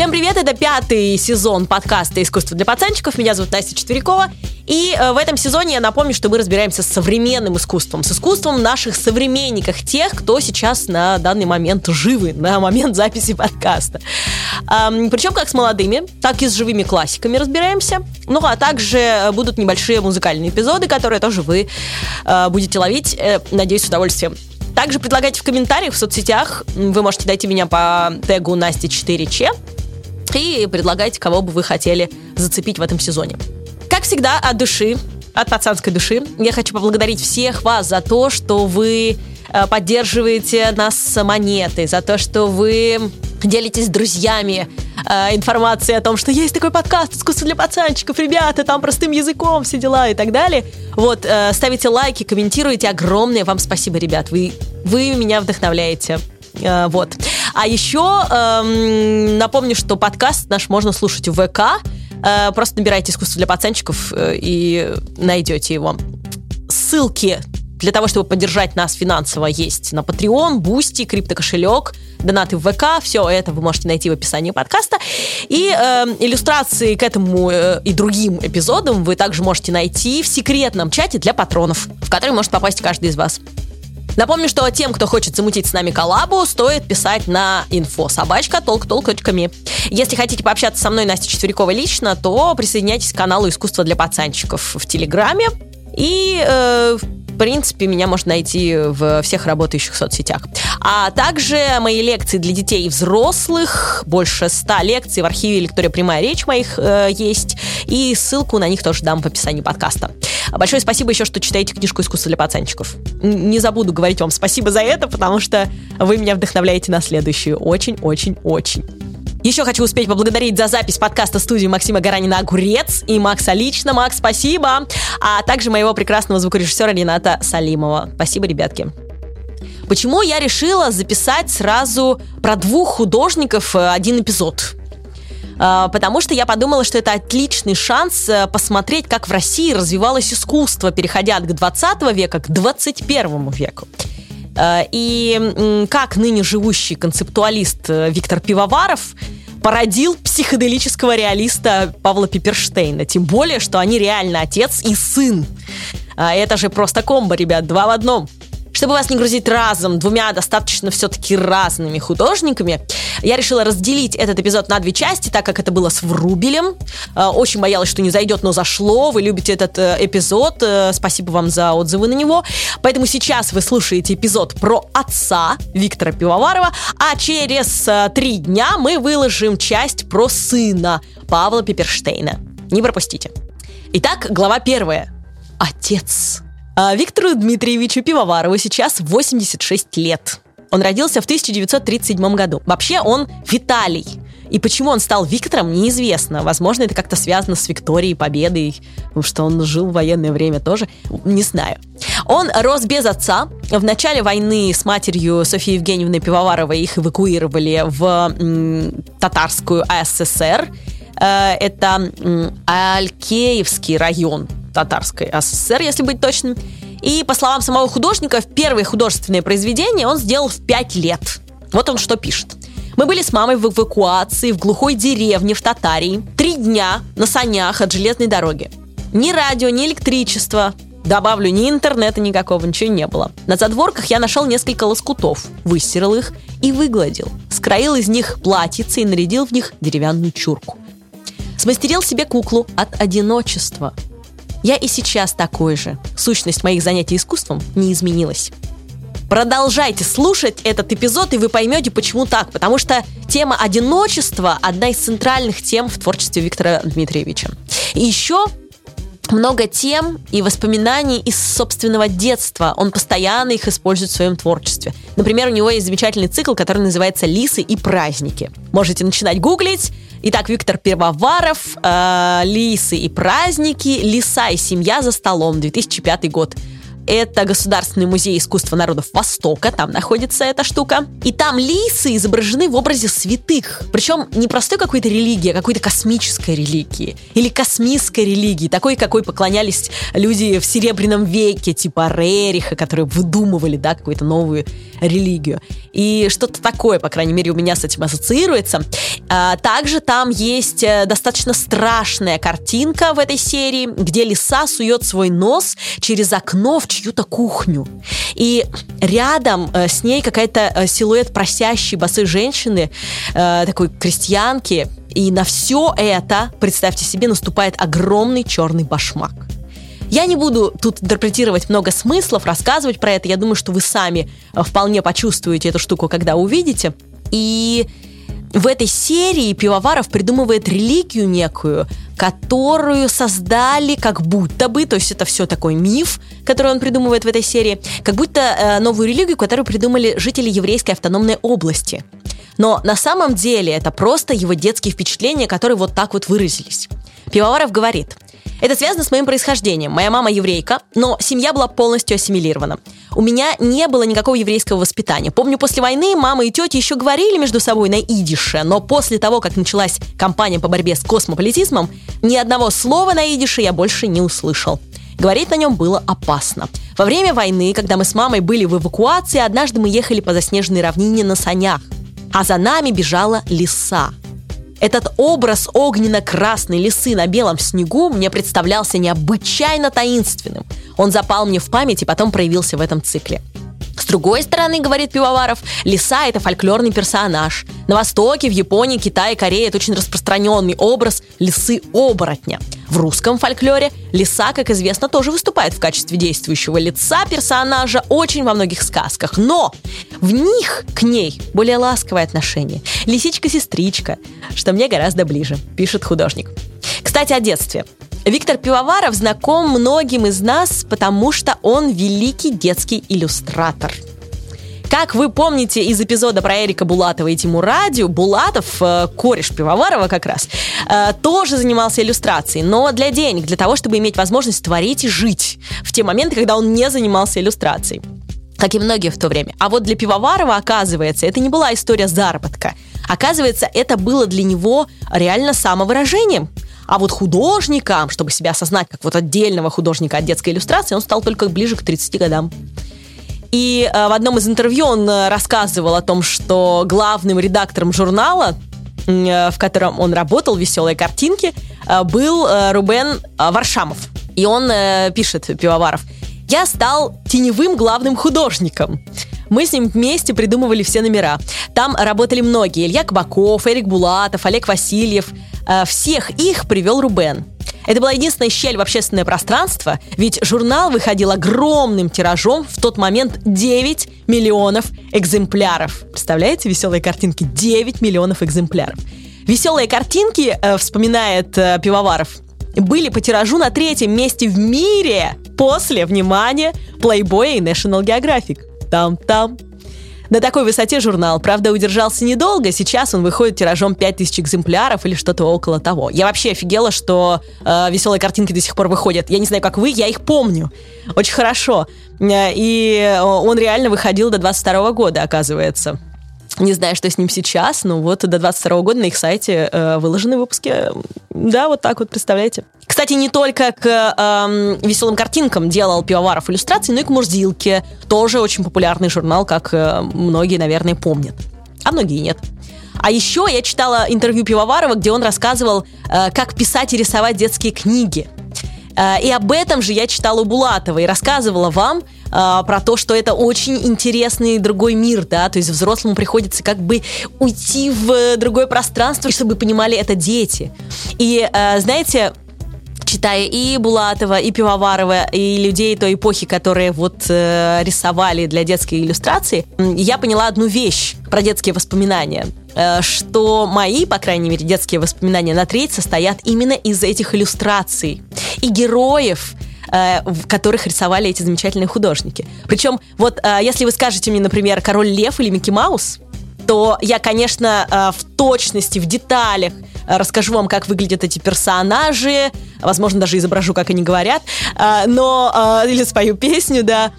Всем привет, это пятый сезон подкаста «Искусство для пацанчиков». Меня зовут Настя Четверякова. И э, в этом сезоне я напомню, что мы разбираемся с современным искусством, с искусством наших современников, тех, кто сейчас на данный момент живы, на момент записи подкаста. Причем как с молодыми, так и с живыми классиками разбираемся. Ну, а также будут небольшие музыкальные эпизоды, которые тоже вы э, будете ловить, э, надеюсь, с удовольствием. Также предлагайте в комментариях в соцсетях. Вы можете найти меня по тегу Насти 4Ч и предлагайте, кого бы вы хотели зацепить в этом сезоне. Как всегда, от души, от пацанской души, я хочу поблагодарить всех вас за то, что вы э, поддерживаете нас с монетой, за то, что вы делитесь с друзьями э, информацией о том, что есть такой подкаст «Искусство для пацанчиков», ребята, там простым языком все дела и так далее. Вот, э, ставите лайки, комментируйте. Огромное вам спасибо, ребят. Вы, вы меня вдохновляете. Э, вот. А еще эм, напомню, что подкаст наш можно слушать в ВК. Э, просто набирайте «Искусство для пацанчиков» э, и найдете его. Ссылки для того, чтобы поддержать нас финансово, есть на Patreon, Boosty, криптокошелек, донаты в ВК. Все это вы можете найти в описании подкаста. И э, иллюстрации к этому э, и другим эпизодам вы также можете найти в секретном чате для патронов, в который может попасть каждый из вас. Напомню, что тем, кто хочет замутить с нами коллабу, стоит писать на info собачка толк.толк.ми. Если хотите пообщаться со мной, Настя Четвериковой лично, то присоединяйтесь к каналу «Искусство для пацанчиков» в Телеграме. И э, принципе, меня можно найти в всех работающих соцсетях. А также мои лекции для детей и взрослых, больше 100 лекций в архиве «Лектория прямая речь» моих э, есть, и ссылку на них тоже дам в описании подкаста. Большое спасибо еще, что читаете книжку «Искусство для пацанчиков». Не забуду говорить вам спасибо за это, потому что вы меня вдохновляете на следующую. Очень-очень-очень. Еще хочу успеть поблагодарить за запись подкаста студии Максима Гаранина «Огурец» и Макса лично. Макс, спасибо! А также моего прекрасного звукорежиссера Рената Салимова. Спасибо, ребятки. Почему я решила записать сразу про двух художников э, один эпизод? А, потому что я подумала, что это отличный шанс э, посмотреть, как в России развивалось искусство, переходя от 20 века к 21 веку. Э, и как ныне живущий концептуалист Виктор Пивоваров породил психоделического реалиста Павла Пиперштейна. Тем более, что они реально отец и сын. А это же просто комбо, ребят, два в одном. Чтобы вас не грузить разом двумя достаточно все-таки разными художниками, я решила разделить этот эпизод на две части, так как это было с Врубелем. Э, очень боялась, что не зайдет, но зашло. Вы любите этот э, эпизод. Э, спасибо вам за отзывы на него. Поэтому сейчас вы слушаете эпизод про отца Виктора Пивоварова, а через три дня мы выложим часть про сына Павла Пиперштейна. Не пропустите. Итак, глава первая. Отец. А Виктору Дмитриевичу Пивоварову сейчас 86 лет. Он родился в 1937 году. Вообще он Виталий. И почему он стал Виктором, неизвестно. Возможно, это как-то связано с Викторией, Победой, потому что он жил в военное время тоже. Не знаю. Он рос без отца. В начале войны с матерью Софьей Евгеньевной Пивоваровой их эвакуировали в м, татарскую АССР. Э, это м, Алькеевский район татарской СССР, если быть точным. И, по словам самого художника, первые художественные произведения он сделал в 5 лет. Вот он что пишет. Мы были с мамой в эвакуации в глухой деревне в Татарии. Три дня на санях от железной дороги. Ни радио, ни электричества. Добавлю, ни интернета никакого, ничего не было. На задворках я нашел несколько лоскутов, выстирал их и выгладил. Скроил из них платьицы и нарядил в них деревянную чурку. Смастерил себе куклу от одиночества – я и сейчас такой же. Сущность моих занятий искусством не изменилась. Продолжайте слушать этот эпизод, и вы поймете, почему так. Потому что тема одиночества – одна из центральных тем в творчестве Виктора Дмитриевича. И еще много тем и воспоминаний из собственного детства. Он постоянно их использует в своем творчестве. Например, у него есть замечательный цикл, который называется «Лисы и праздники». Можете начинать гуглить. Итак, Виктор Первоваров, э, «Лисы и праздники», «Лиса и семья за столом», 2005 год. Это Государственный музей искусства народов Востока, там находится эта штука. И там лисы изображены в образе святых. Причем не простой какой-то религии, а какой-то космической религии. Или космической религии, такой, какой поклонялись люди в Серебряном веке, типа Рериха, которые выдумывали, да, какую-то новую религию. И что-то такое, по крайней мере, у меня с этим ассоциируется. А, также там есть э, достаточно страшная картинка в этой серии, где лиса сует свой нос через окно в чью-то кухню. И рядом э, с ней какая-то э, силуэт просящей босой женщины, такой крестьянки. И на все это, представьте себе, наступает огромный черный башмак. Я не буду тут интерпретировать много смыслов, рассказывать про это. Я думаю, что вы сами э, вполне почувствуете эту штуку, когда увидите. И в этой серии Пивоваров придумывает религию некую, которую создали как будто бы, то есть это все такой миф, который он придумывает в этой серии, как будто э, новую религию, которую придумали жители еврейской автономной области. Но на самом деле это просто его детские впечатления, которые вот так вот выразились. Пивоваров говорит – это связано с моим происхождением. Моя мама еврейка, но семья была полностью ассимилирована. У меня не было никакого еврейского воспитания. Помню, после войны мама и тети еще говорили между собой на идише, но после того, как началась кампания по борьбе с космополитизмом, ни одного слова на идише я больше не услышал. Говорить на нем было опасно. Во время войны, когда мы с мамой были в эвакуации, однажды мы ехали по заснеженной равнине на санях, а за нами бежала лиса. Этот образ огненно-красной лисы на белом снегу мне представлялся необычайно таинственным. Он запал мне в память и потом проявился в этом цикле. С другой стороны, говорит Пивоваров, лиса – это фольклорный персонаж. На Востоке, в Японии, Китае, Корее это очень распространенный образ лисы-оборотня. В русском фольклоре лиса, как известно, тоже выступает в качестве действующего лица персонажа очень во многих сказках. Но в них к ней более ласковое отношение. Лисичка-сестричка, что мне гораздо ближе, пишет художник. Кстати, о детстве. Виктор Пивоваров знаком многим из нас, потому что он великий детский иллюстратор. Как вы помните из эпизода про Эрика Булатова и Тиму Радио, Булатов, э, кореш Пивоварова как раз, э, тоже занимался иллюстрацией, но для денег, для того, чтобы иметь возможность творить и жить в те моменты, когда он не занимался иллюстрацией как и многие в то время. А вот для Пивоварова, оказывается, это не была история заработка. Оказывается, это было для него реально самовыражением. А вот художником, чтобы себя осознать как вот отдельного художника от детской иллюстрации, он стал только ближе к 30 годам. И э, в одном из интервью он э, рассказывал о том, что главным редактором журнала, э, в котором он работал, «Веселые картинки», был Рубен Варшамов. И он пишет, Пивоваров, «Я стал теневым главным художником». Мы с ним вместе придумывали все номера. Там работали многие. Илья Кабаков, Эрик Булатов, Олег Васильев. Всех их привел Рубен. Это была единственная щель в общественное пространство, ведь журнал выходил огромным тиражом, в тот момент 9 миллионов экземпляров. Представляете, веселые картинки? 9 миллионов экземпляров. Веселые картинки, э, вспоминает э, Пивоваров, были по тиражу на третьем месте в мире после, внимания, Playboy и National Geographic там-там. На такой высоте журнал, правда, удержался недолго. Сейчас он выходит тиражом 5000 экземпляров или что-то около того. Я вообще офигела, что э, веселые картинки до сих пор выходят. Я не знаю, как вы, я их помню. Очень хорошо. Э, и он реально выходил до 22 года, оказывается. Не знаю, что с ним сейчас, но вот до 22 года на их сайте э, выложены выпуски. Да, вот так вот, представляете. Кстати, не только к э, веселым картинкам делал Пивоваров иллюстрации, но и к Мурзилке. Тоже очень популярный журнал, как э, многие, наверное, помнят. А многие нет. А еще я читала интервью Пивоварова, где он рассказывал, э, как писать и рисовать детские книги. Э, и об этом же я читала у Булатова и рассказывала вам, а, про то, что это очень интересный другой мир, да, то есть взрослому приходится как бы уйти в другое пространство, чтобы понимали это дети. И, а, знаете, читая и Булатова, и Пивоварова, и людей той эпохи, которые вот э, рисовали для детской иллюстрации, я поняла одну вещь про детские воспоминания э, что мои, по крайней мере, детские воспоминания на треть состоят именно из этих иллюстраций. И героев, Э, которых рисовали эти замечательные художники. Причем, вот э, если вы скажете мне, например, Король Лев или Микки Маус, то я, конечно, в точности, в деталях расскажу вам, как выглядят эти персонажи, возможно, даже изображу, как они говорят, но или спою песню, да,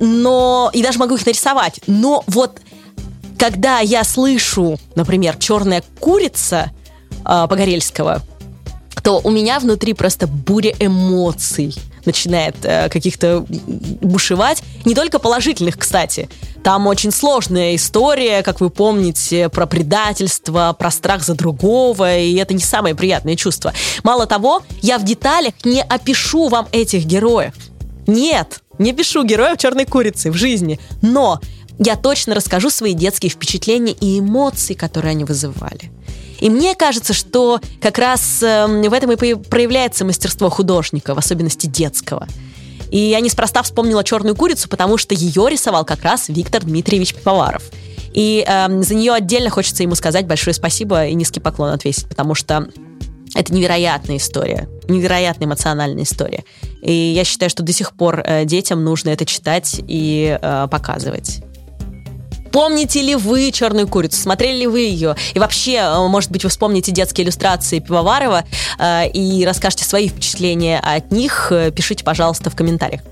но и даже могу их нарисовать. Но вот когда я слышу, например, черная курица Погорельского, то у меня внутри просто буря эмоций начинает э, каких-то бушевать. Не только положительных, кстати. Там очень сложная история, как вы помните, про предательство, про страх за другого, и это не самое приятное чувство. Мало того, я в деталях не опишу вам этих героев. Нет, не пишу героев черной курицы в жизни, но я точно расскажу свои детские впечатления и эмоции, которые они вызывали. И мне кажется, что как раз эм, в этом и проявляется мастерство художника, в особенности детского. И я неспроста вспомнила черную курицу, потому что ее рисовал как раз Виктор Дмитриевич Пивоваров. И э, за нее отдельно хочется ему сказать большое спасибо и низкий поклон отвесить, потому что это невероятная история, невероятная эмоциональная история. И я считаю, что до сих пор э, детям нужно это читать и э, показывать. Помните ли вы «Черную курицу»? Смотрели ли вы ее? И вообще, э, может быть, вы вспомните детские иллюстрации Пивоварова э, и расскажете свои впечатления от них. Пишите, пожалуйста, в комментариях.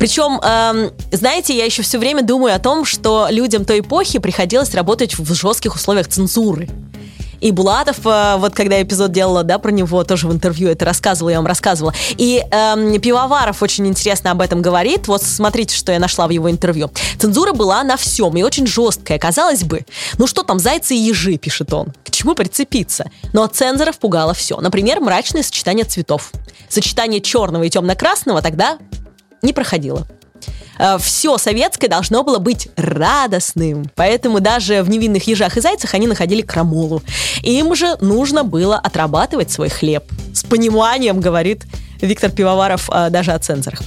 Причем, эм, знаете, я еще все время думаю о том, что людям той эпохи приходилось работать в жестких условиях цензуры. И Булатов, э, вот когда я эпизод делала, да, про него тоже в интервью это рассказывала, я вам рассказывала. И эм, Пивоваров очень интересно об этом говорит. Вот смотрите, что я нашла в его интервью. Цензура была на всем и очень жесткая. Казалось бы, ну что там, зайцы и ежи, пишет он. К чему прицепиться? Но цензоров пугало все. Например, мрачное сочетание цветов. Сочетание черного и темно-красного тогда не проходило. Э, все советское должно было быть радостным. Поэтому даже в «Невинных ежах и зайцах» они находили крамолу. Им же нужно было отрабатывать свой хлеб. С пониманием, говорит Виктор Пивоваров э, даже о цензорах.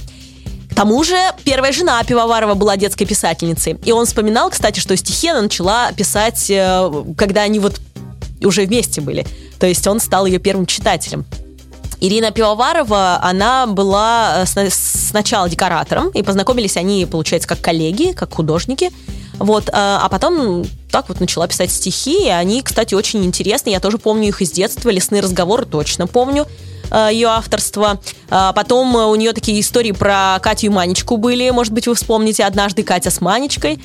К тому же первая жена Пивоварова была детской писательницей. И он вспоминал, кстати, что стихи она начала писать, э, когда они вот уже вместе были. То есть он стал ее первым читателем. Ирина Пивоварова, она была э, сначала декоратором, и познакомились они, получается, как коллеги, как художники. Вот, э, а потом так вот начала писать стихи, и они, кстати, очень интересные. Я тоже помню их из детства. «Лесные разговоры» точно помню э, ее авторство. Потом у нее такие истории про Катю и Манечку были. Может быть, вы вспомните «Однажды Катя с Манечкой».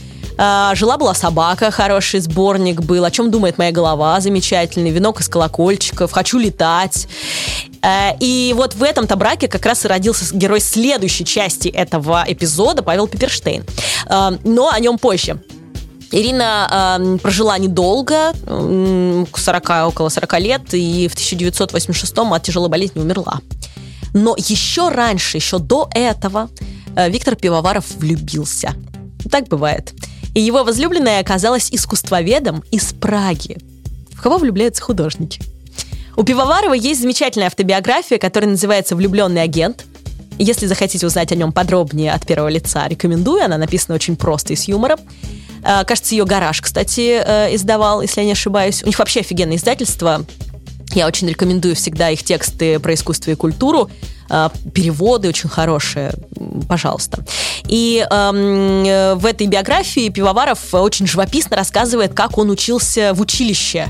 Жила-была собака, хороший сборник был. О чем думает моя голова, замечательный. Венок из колокольчиков. Хочу летать. Э, и вот в этом-то браке как раз и родился герой следующей части этого эпизода, Павел Пиперштейн. Э, но о нем позже. Ирина э, прожила недолго, 40, около 40 лет, и в 1986 от тяжелой болезни умерла. Но еще раньше, еще до этого, э, Виктор Пивоваров влюбился. Так бывает. И его возлюбленная оказалась искусствоведом из Праги. В кого влюбляются художники? У Пивоварова есть замечательная автобиография, которая называется «Влюбленный агент». Если захотите узнать о нем подробнее от первого лица, рекомендую. Она написана очень просто и с юмором. Э, кажется, ее гараж, кстати, э, издавал, если я не ошибаюсь. У них вообще офигенное издательство. Я очень рекомендую всегда их тексты про искусство и культуру. Э, переводы очень хорошие, пожалуйста. И эм, в этой биографии Пивоваров очень живописно рассказывает, как он учился в училище.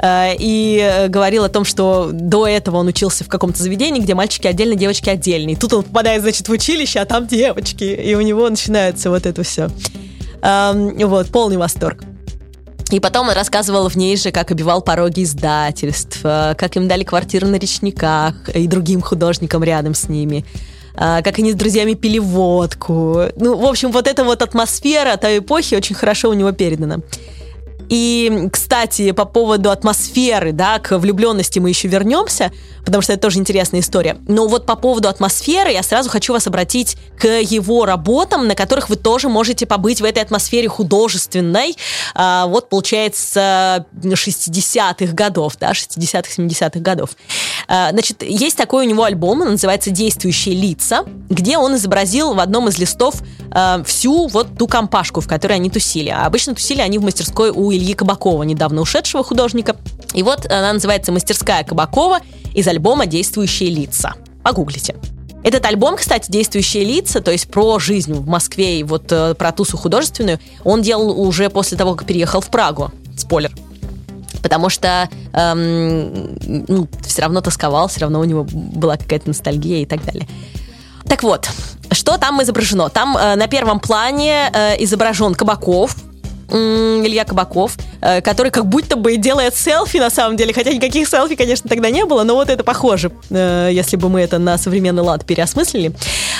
Э, и э, говорил о том, что до этого он учился в каком-то заведении, где мальчики отдельно, девочки отдельно. И тут он попадает, значит, в училище, а там девочки. И у него начинается вот это все. Эм, вот, полный восторг. И потом он рассказывал в ней же, как обивал пороги издательств, э, как им дали квартиру на речниках и другим художникам рядом с ними как они с друзьями пили водку. Ну, в общем, вот эта вот атмосфера той эпохи очень хорошо у него передана. И, кстати, по поводу атмосферы, да, к влюбленности мы еще вернемся, потому что это тоже интересная история. Но вот по поводу атмосферы я сразу хочу вас обратить к его работам, на которых вы тоже можете побыть в этой атмосфере художественной. А, вот, получается, 60-х годов, да, 60-х, 70-х годов. А, значит, есть такой у него альбом, он называется «Действующие лица», где он изобразил в одном из листов а, всю вот ту компашку, в которой они тусили. А обычно тусили они в мастерской у Ильи Кабакова, недавно ушедшего художника. И вот она называется «Мастерская Кабакова» из альбома «Действующие лица». Погуглите. Этот альбом, кстати, «Действующие лица», то есть про жизнь в Москве и вот э, про тусу художественную, он делал уже после того, как переехал в Прагу. Спойлер. Потому что эм, ну, все равно тосковал, все равно у него была какая-то ностальгия и так далее. Так вот, что там изображено? Там э, на первом плане э, изображен Кабаков, Илья Кабаков э, который как будто бы делает селфи на самом деле, хотя никаких селфи, конечно, тогда не было, но вот это похоже, э, если бы мы это на современный лад переосмыслили.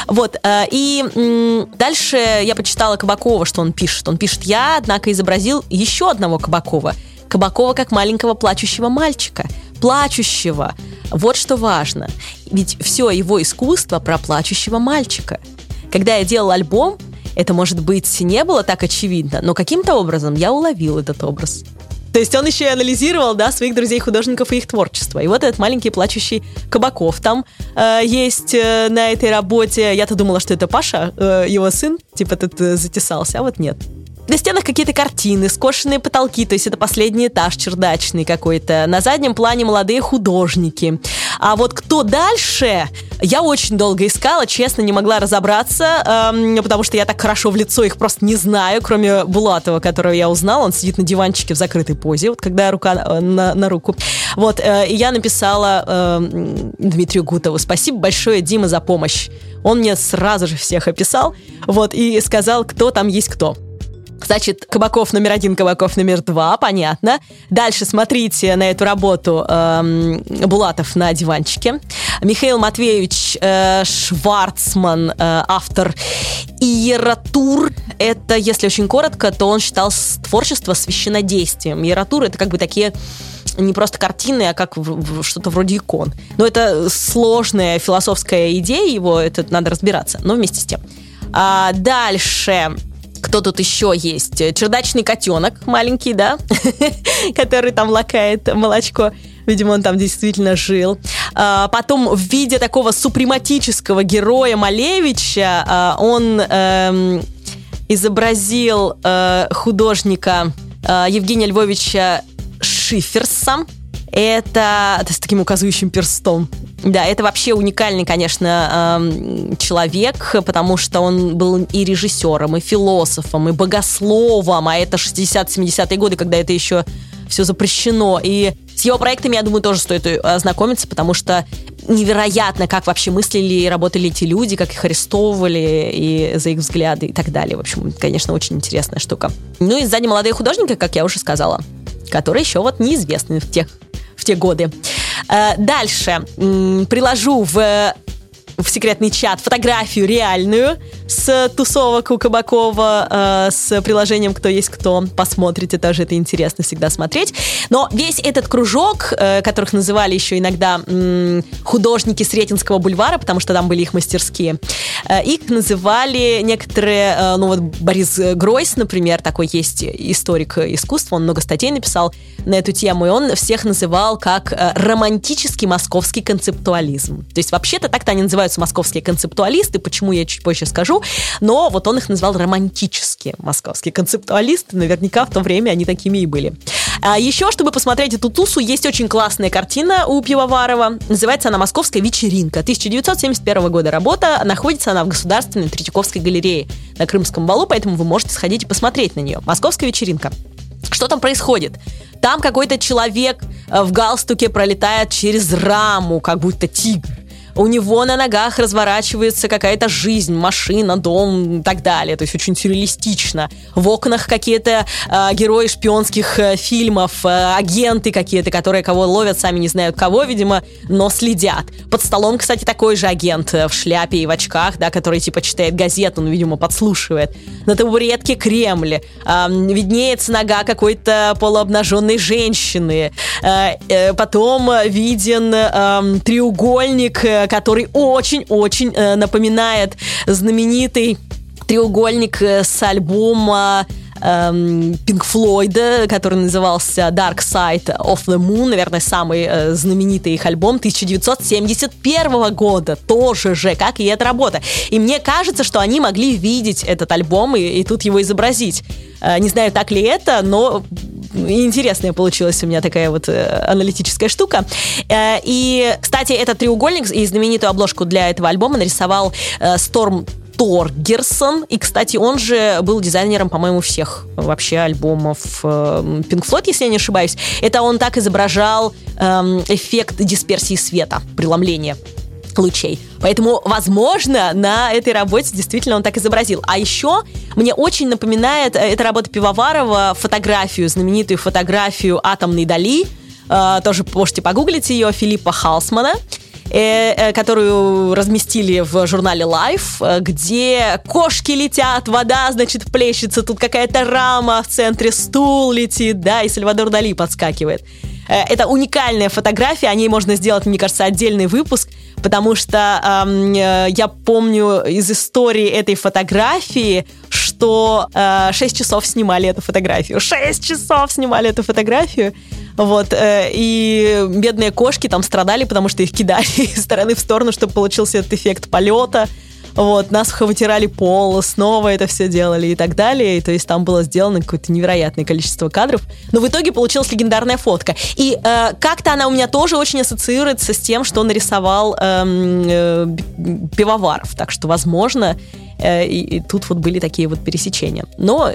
Вот, э, и дальше я почитала Кабакова, что он пишет. Он пишет, я, однако, изобразил еще одного Кабакова. Кабакова как маленького плачущего мальчика. Плачущего. Вот что важно. Ведь все его искусство про плачущего мальчика. Когда я делал альбом, это, может быть, не было так очевидно, но каким-то образом я уловил этот образ. То есть он еще и анализировал, да, своих друзей-художников и их творчество. И вот этот маленький плачущий Кабаков там э, есть э, на этой работе. Я-то думала, что это Паша, э, его сын, типа тут э, затесался, а вот нет. На стенах какие-то картины, скошенные потолки, то есть это последний этаж чердачный какой-то. На заднем плане молодые художники. А вот кто дальше, я очень долго искала, честно, не могла разобраться, эм, потому что я так хорошо в лицо их просто не знаю, кроме Булатова, которого я узнала. Он сидит на диванчике в закрытой позе, вот когда рука э, на, на руку. Вот, э, и я написала э, Дмитрию Гутову, спасибо большое, Дима, за помощь. Он мне сразу же всех описал, вот, и сказал, кто там есть кто. Значит, Кабаков номер один, Кабаков номер два, понятно. Дальше смотрите на эту работу эм, Булатов на диванчике. Михаил Матвеевич э, Шварцман, э, автор Иератур. Это, если очень коротко, то он считал творчество священнодействием. Иератур — это как бы такие не просто картины, а как что-то вроде икон. Но это сложная философская идея его, это надо разбираться, но вместе с тем. А дальше кто тут еще есть? Чердачный котенок маленький, да, который там лакает молочко. Видимо, он там действительно жил. А, потом в виде такого супрематического героя Малевича а, он эм, изобразил э, художника э, Евгения Львовича Шиферса. Это, с таким указывающим перстом. Да, это вообще уникальный, конечно, эм, человек, потому что он был и режиссером, и философом, и богословом, а это 60-70-е годы, когда это еще все запрещено. И с его проектами, я думаю, тоже стоит ознакомиться, потому что невероятно, как вообще мыслили и работали эти люди, как их арестовывали и за их взгляды и так далее. В общем, конечно, очень интересная штука. Ну и сзади молодые художники, как я уже сказала, которые еще вот неизвестны в тех, в те годы. Э, дальше приложу в в секретный чат фотографию реальную с тусовок у Кабакова, э, с приложением «Кто есть кто». Посмотрите, тоже это интересно всегда смотреть. Но весь этот кружок, э, которых называли еще иногда м, художники Сретенского бульвара, потому что там были их мастерские, э, их называли некоторые, э, ну вот Борис Гройс, например, такой есть историк искусства, он много статей написал на эту тему, и он всех называл как э, романтический московский концептуализм. То есть вообще-то так-то они называются московские концептуалисты, почему я чуть позже скажу, но вот он их назвал романтические московские концептуалисты, наверняка в то время они такими и были. А еще, чтобы посмотреть эту тусу, есть очень классная картина у Пивоварова. Называется она «Московская вечеринка». 1971 года работа. Находится она в Государственной Третьяковской галерее на Крымском валу, поэтому вы можете сходить и посмотреть на нее. «Московская вечеринка». Что там происходит? Там какой-то человек э, в галстуке пролетает через раму, как будто тигр у него на ногах разворачивается какая-то жизнь, машина, дом и так далее. То есть очень сюрреалистично. В окнах какие-то э, герои шпионских э, фильмов, э, агенты какие-то, которые кого ловят, сами не знают кого, видимо, но следят. Под столом, кстати, такой же агент э, в шляпе и в очках, да, который типа читает газету, ну, видимо, подслушивает. На табуретке Кремль. Э, виднеется нога какой-то полуобнаженной женщины. Э, э, потом виден эм, треугольник э, который очень-очень э, напоминает знаменитый треугольник э, с альбома эм, Pink Floyd, который назывался Dark Side of the Moon, наверное, самый э, знаменитый их альбом 1971 года, тоже же, как и эта работа. И мне кажется, что они могли видеть этот альбом и, и тут его изобразить. Э, не знаю, так ли это, но интересная получилась у меня такая вот э, аналитическая штука. Э, и, кстати, этот треугольник и знаменитую обложку для этого альбома нарисовал э, Сторм Торгерсон. И, кстати, он же был дизайнером, по-моему, всех вообще альбомов Pink Floyd, если я не ошибаюсь. Это он так изображал эм, эффект дисперсии света, преломления. лучей. Поэтому, возможно, на этой работе действительно он так изобразил. А еще мне очень напоминает э, эта работа Пивоварова фотографию, знаменитую фотографию атомной Дали. Э, тоже можете погуглить ее, Филиппа Халсмана которую разместили в журнале Life, где кошки летят, вода, значит, плещется, тут какая-то рама в центре, стул летит, да, и Сальвадор Дали подскакивает. Это уникальная фотография, о ней можно сделать, мне кажется, отдельный выпуск потому что эм, я помню из истории этой фотографии, что э, 6 часов снимали эту фотографию. 6 часов снимали эту фотографию. Вот, э, и бедные кошки там страдали, потому что их кидали из стороны в сторону, чтобы получился этот эффект полета. Вот, насухо вытирали пол, снова это все делали и так далее. И, то есть там было сделано какое-то невероятное количество кадров. Но в итоге получилась легендарная фотка. И э, как-то она у меня тоже очень ассоциируется с тем, что нарисовал эм, э, Пивоваров. Так что, возможно, э, и, и тут вот были такие вот пересечения. Но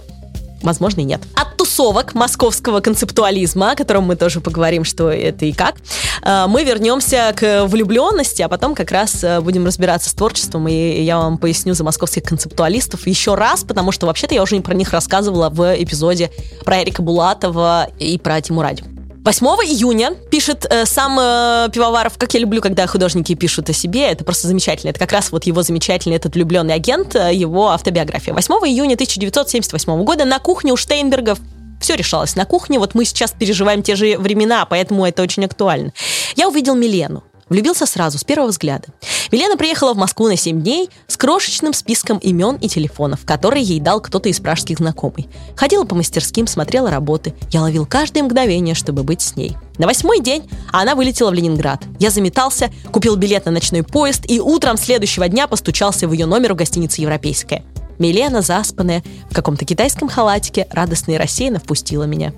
возможно, и нет. От тусовок московского концептуализма, о котором мы тоже поговорим, что это и как, э, мы вернемся к влюбленности, а потом как раз э, будем разбираться с творчеством, и я вам поясню за московских концептуалистов еще раз, потому что вообще-то я уже про них рассказывала в эпизоде про Эрика Булатова и про Тиму Радю. 8 июня пишет э, сам э, Пивоваров, как я люблю, когда художники пишут о себе, это просто замечательно. Это как раз вот его замечательный этот влюбленный агент, э, его автобиография. 8 июня 1978 года на кухне у Штейнбергов все решалось на кухне. Вот мы сейчас переживаем те же времена, поэтому это очень актуально. Я увидел Милену. Влюбился сразу, с первого взгляда. Милена приехала в Москву на 7 дней с крошечным списком имен и телефонов, которые ей дал кто-то из пражских знакомых. Ходила по мастерским, смотрела работы. Я ловил каждое мгновение, чтобы быть с ней. На восьмой день она вылетела в Ленинград. Я заметался, купил билет на ночной поезд и утром следующего дня постучался в ее номер у гостиницы «Европейская». Милена, заспанная, в каком-то китайском халатике, радостно и рассеянно впустила меня.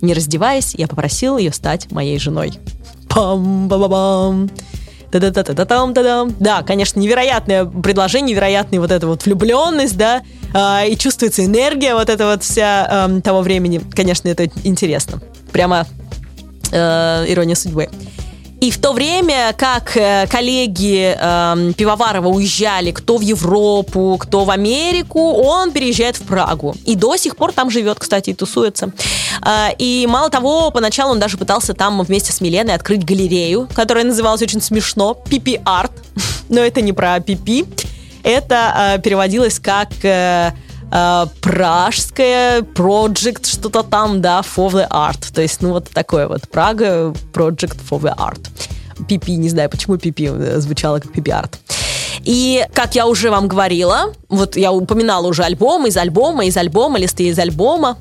Не раздеваясь, я попросил ее стать моей женой пам ба ба бам да да да да там да дам Да, конечно, невероятное предложение, невероятная вот эта вот влюбленность, да, э, и чувствуется энергия вот эта вот вся э, того времени. Конечно, это интересно. Прямо э, ирония судьбы. И в то время, как э, коллеги э, Пивоварова уезжали кто в Европу, кто в Америку, он переезжает в Прагу. И до сих пор там живет, кстати, и тусуется. Э, и мало того, поначалу он даже пытался там вместе с Миленой открыть галерею, которая называлась очень смешно «Пипи Арт». Но это не про пипи. Это э, переводилось как... Э, э, пражская project, что-то там, да, for the art. То есть, ну, вот такое вот. Прага project for the art. Пипи, не знаю, почему пипи звучало как пипи арт. И, как я уже вам говорила, вот я упоминала уже альбом из альбома, из альбома, листы из альбома,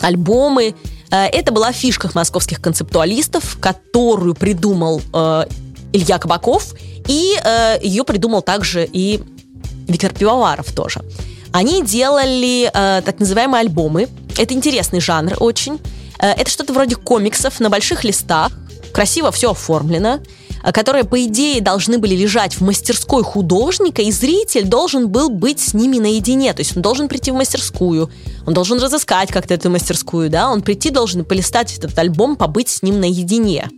альбомы. Э, это была фишка московских концептуалистов, которую придумал э, Илья Кабаков, и э, ее придумал также и Виктор Пивоваров тоже. Они делали э, так называемые альбомы. Это интересный жанр очень. Э, это что-то вроде комиксов на больших листах. Красиво все оформлено э, которые, по идее, должны были лежать в мастерской художника, и зритель должен был быть с ними наедине. То есть он должен прийти в мастерскую, он должен разыскать как-то эту мастерскую, да, он прийти должен полистать этот альбом, побыть с ним наедине.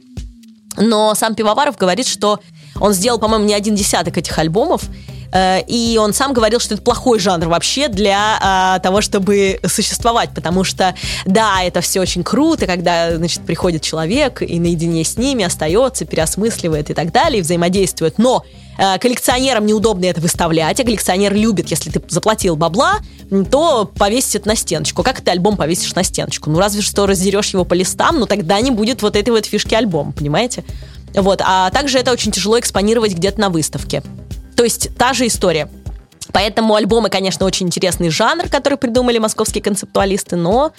Но сам Пивоваров говорит, что он сделал, по-моему, не один десяток этих альбомов, и он сам говорил, что это плохой жанр вообще для а, того, чтобы существовать, потому что, да, это все очень круто, когда, значит, приходит человек и наедине с ними остается, переосмысливает и так далее, и взаимодействует, но э, коллекционерам неудобно это выставлять, а коллекционер любит, если ты заплатил бабла, то повесить это на стеночку. Как ты альбом повесишь на стеночку? Ну, разве что раздерешь его по листам, но тогда не будет вот этой вот фишки альбома, понимаете? Вот, а также это очень тяжело экспонировать где-то на выставке. То есть та же история. Поэтому альбомы, конечно, очень интересный жанр, который придумали московские концептуалисты, но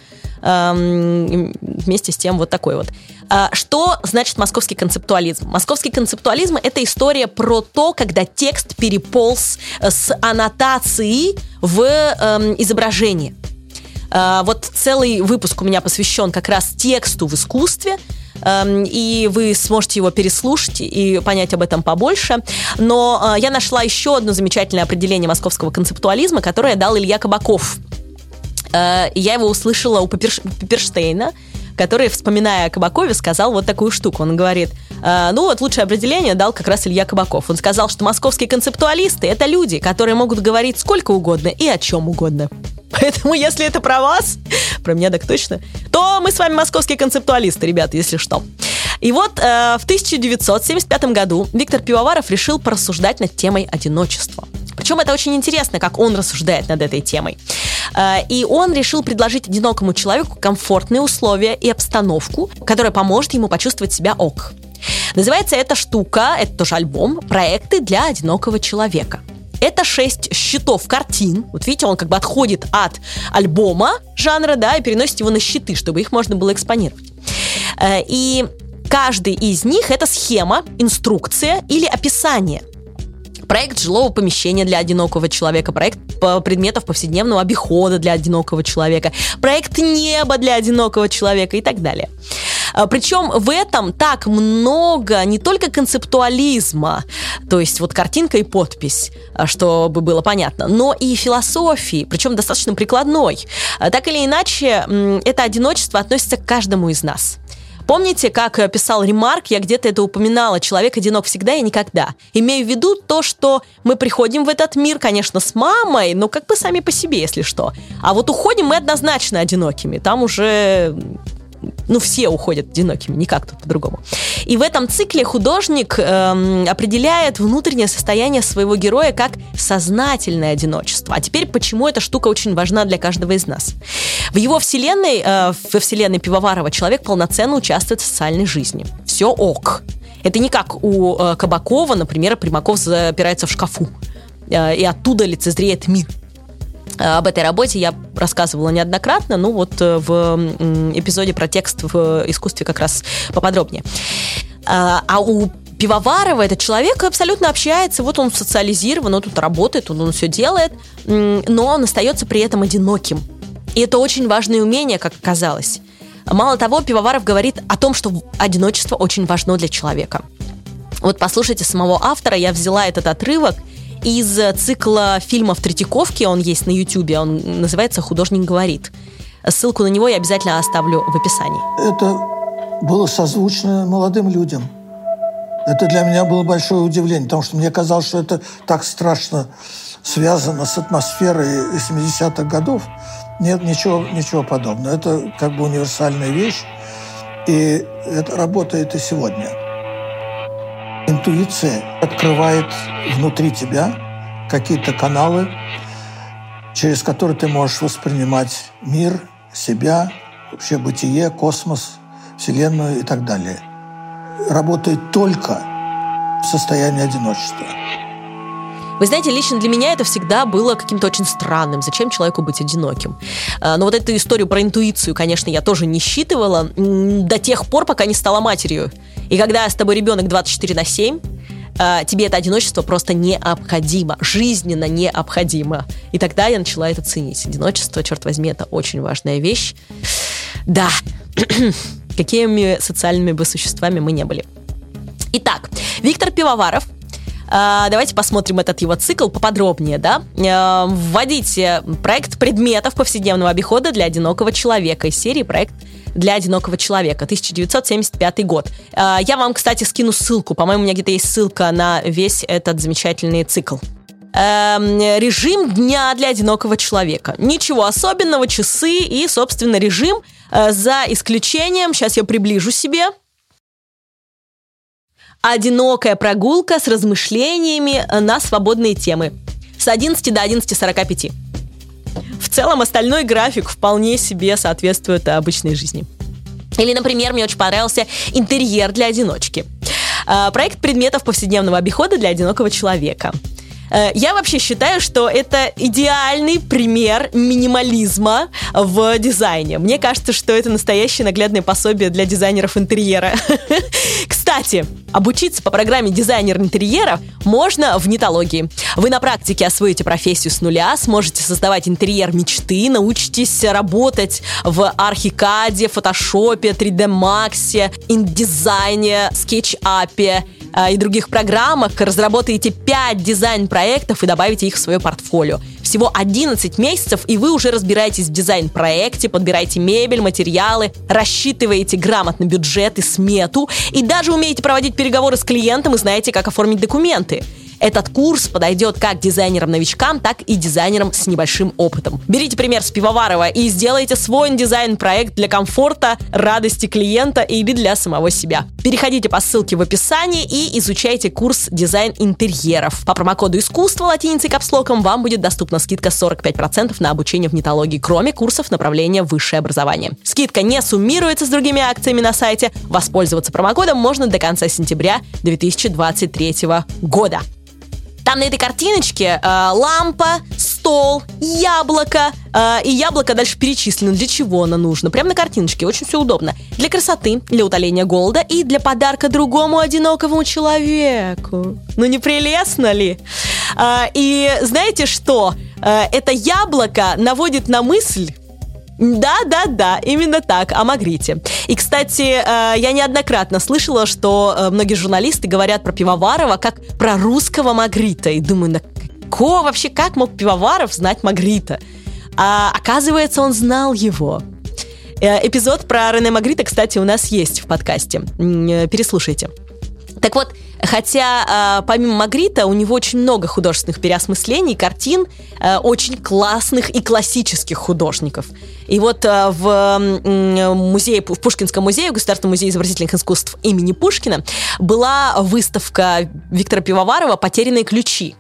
эм, вместе с тем вот такой вот. А, что значит московский концептуализм? Московский концептуализм — это история про то, когда текст переполз с аннотацией в эм, изображение. Э, вот целый выпуск у меня посвящен как раз тексту в искусстве, и вы сможете его переслушать и понять об этом побольше. Но э, я нашла еще одно замечательное определение московского концептуализма, которое дал Илья Кабаков. Э, я его услышала у Пеперштейна который, вспоминая о Кабакове, сказал вот такую штуку. Он говорит, э, ну вот лучшее определение дал как раз Илья Кабаков. Он сказал, что московские концептуалисты – это люди, которые могут говорить сколько угодно и о чем угодно. Поэтому, если это про вас, про меня так точно, то мы с вами московские концептуалисты, ребята, если что. И вот э, в 1975 году Виктор Пивоваров решил порассуждать над темой одиночества. Причем это очень интересно, как он рассуждает над этой темой. Э, и он решил предложить одинокому человеку комфортные условия и обстановку, которая поможет ему почувствовать себя ок. Называется эта штука, это тоже альбом, проекты для одинокого человека. Это шесть щитов картин. Вот видите, он как бы отходит от альбома жанра, да, и переносит его на щиты, чтобы их можно было экспонировать. Э, и каждый из них это схема, инструкция или описание проект жилого помещения для одинокого человека, проект предметов повседневного обихода для одинокого человека, проект неба для одинокого человека и так далее. А, Причем в этом так много не только концептуализма, то есть вот картинка и подпись, а, чтобы было понятно, но и философии, причем достаточно прикладной. А, так или иначе, это одиночество относится к каждому из нас. Помните, как э, писал Ремарк, я где-то это упоминала, человек одинок всегда и никогда. Имею в виду то, что мы приходим в этот мир, конечно, с мамой, но как бы сами по себе, если что. А вот уходим мы однозначно одинокими. Там уже ну, все уходят одинокими, никак тут по-другому. И в этом цикле художник эм, определяет внутреннее состояние своего героя как сознательное одиночество. А теперь, почему эта штука очень важна для каждого из нас? В его вселенной, э, во вселенной Пивоварова, человек полноценно участвует в социальной жизни. Все ок. Это не как у э, Кабакова, например, Примаков запирается в шкафу, э, и оттуда лицезреет мир. Э, об этой работе я рассказывала неоднократно, ну вот э, в эпизоде про текст в искусстве как раз поподробнее. А у Пивоварова этот человек абсолютно общается, вот он социализирован, он тут работает, он, он все делает, но он остается при этом одиноким. И это очень важное умение, как оказалось. Мало того, Пивоваров говорит о том, что одиночество очень важно для человека. Вот послушайте самого автора, я взяла этот отрывок – из цикла фильмов Третьяковки, он есть на Ютубе, он называется «Художник говорит». Ссылку на него я обязательно оставлю в описании. Это было созвучно молодым людям. Это для меня было большое удивление, потому что мне казалось, что это так страшно связано с атмосферой 70-х годов. Нет, ничего, ничего подобного. Это как бы универсальная вещь, и это работает и сегодня. Интуиция открывает внутри тебя какие-то каналы, через которые ты можешь воспринимать мир, себя, вообще бытие, космос, Вселенную и так далее. Работает только в состоянии одиночества. Вы знаете, лично для меня это всегда было каким-то очень странным. Зачем человеку быть одиноким? А, но вот эту историю про интуицию, конечно, я тоже не считывала до тех пор, пока не стала матерью. И когда с тобой ребенок 24 на 7, а, тебе это одиночество просто необходимо, жизненно необходимо. И тогда я начала это ценить. Одиночество, черт возьми, это очень важная вещь. Да, какими социальными бы существами мы не были. Итак, Виктор Пивоваров – а, давайте посмотрим этот его цикл поподробнее, да. А, вводите проект предметов повседневного обихода для одинокого человека из серии проект для одинокого человека, 1975 год. А, я вам, кстати, скину ссылку. По-моему, у меня где-то есть ссылка на весь этот замечательный цикл. Эм, режим дня для одинокого человека. Ничего особенного, часы и, собственно, режим э, за исключением, сейчас я приближу себе, одинокая прогулка с размышлениями на свободные темы с 11 до 11.45. В целом остальной график вполне себе соответствует обычной жизни. Или, например, мне очень понравился интерьер для одиночки. А, проект предметов повседневного обихода для одинокого человека. Э, я вообще считаю, что это идеальный пример минимализма в дизайне. Мне кажется, что это настоящее наглядное пособие для дизайнеров интерьера. Кстати, обучиться по программе дизайнер интерьера можно в нетологии. Вы на практике освоите профессию с нуля, сможете создавать интерьер мечты, научитесь работать в архикаде, фотошопе, 3D Max, индизайне, скетчапе, и других программах, разработаете 5 дизайн-проектов и добавите их в свое портфолио. Всего 11 месяцев, и вы уже разбираетесь в дизайн-проекте, подбираете мебель, материалы, рассчитываете грамотно бюджет и смету, и даже умеете проводить переговоры с клиентом и знаете, как оформить документы. Этот курс подойдет как дизайнерам-новичкам, так и дизайнерам с небольшим опытом. Берите пример с Пивоварова и сделайте свой дизайн-проект для комфорта, радости клиента или для самого себя. Переходите по ссылке в описании и изучайте курс дизайн интерьеров. По промокоду искусства латиницей капслоком вам будет доступна скидка 45% на обучение в нетологии, кроме курсов направления высшее образование. Скидка не суммируется с другими акциями на сайте. Воспользоваться промокодом можно до конца сентября 2023 года. Там на этой картиночке э, лампа, стол, яблоко. Э, и яблоко дальше перечислено, для чего оно нужно. Прямо на картиночке, очень все удобно. Для красоты, для утоления голода и для подарка другому одинокому человеку. Ну не прелестно ли? Э, и знаете что? Э, это яблоко наводит на мысль, да, да, да, именно так, о Магрите. И, кстати, э, я неоднократно слышала, что э, многие журналисты говорят про Пивоварова как про русского Магрита. И думаю, да какого вообще, как мог Пивоваров знать Магрита? А оказывается, он знал его. Э, эпизод про Рене Магрита, кстати, у нас есть в подкасте. Переслушайте. Так вот, хотя э, помимо Магрита у него очень много художественных переосмыслений, картин э, очень классных и классических художников. И вот э, в э, музее, в Пушкинском музее, в Государственном музее изобразительных искусств имени Пушкина была выставка Виктора Пивоварова «Потерянные ключи».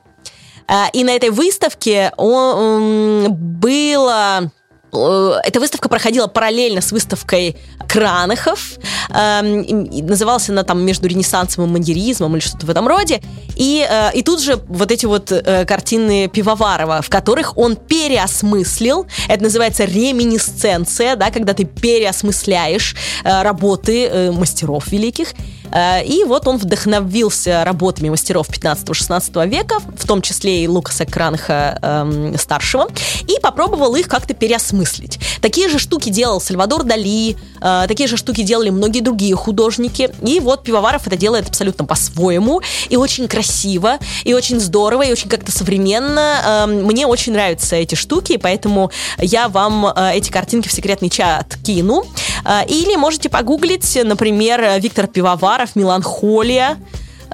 И на этой выставке он, было эта выставка проходила параллельно с выставкой Кранахов. Эм, называлась она там между Ренессансом и Мандеризмом или что-то в этом роде. И, э, и тут же вот эти вот э, картины Пивоварова, в которых он переосмыслил, это называется реминисценция, да, когда ты переосмысляешь работы мастеров великих, Э, и вот он вдохновился работами мастеров 15-16 века, в том числе и Лукаса Кранха эм, старшего, и попробовал их как-то переосмыслить. Такие же штуки делал Сальвадор Дали, э, такие же штуки делали многие другие художники. И вот Пивоваров это делает абсолютно по-своему, и очень красиво, и очень здорово, и очень как-то современно. Э, мне очень нравятся эти штуки, поэтому я вам э, эти картинки в секретный чат кину. Э, или можете погуглить, например, Виктор Пивовар Макаров, «Меланхолия»,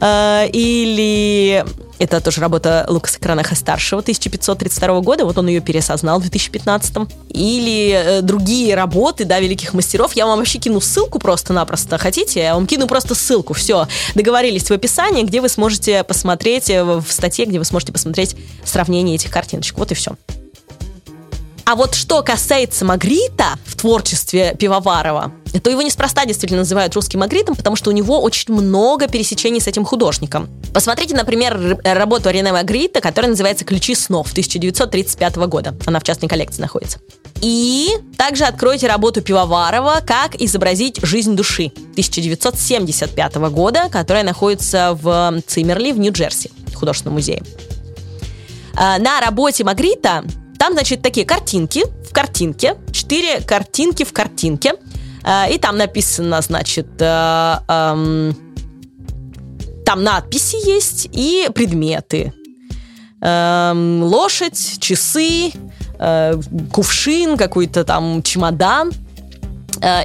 э, или это тоже работа Лукаса Кранаха старшего 1532 года, вот он ее переосознал в 2015. Или э, другие работы, да, великих мастеров. Я вам вообще кину ссылку просто-напросто. Хотите? Я вам кину просто ссылку. Все, договорились в описании, где вы сможете посмотреть, э, в статье, где вы сможете посмотреть сравнение этих картиночек. Вот и все. А вот что касается Магрита в творчестве Пивоварова, то его неспроста действительно называют русским Магритом, потому что у него очень много пересечений с этим художником. Посмотрите, например, работу Рене Магрита, которая называется «Ключи снов» 1935 года. Она в частной коллекции находится. И также откройте работу Пивоварова «Как изобразить жизнь души» 1975 года, которая находится в Циммерли в Нью-Джерси, в художественном музее. А, на работе Магрита там, значит, такие картинки в картинке, четыре картинки в картинке. Э, и там написано, значит, э, эм, там надписи есть и предметы. Эм, лошадь, часы, э, кувшин, какой-то там чемодан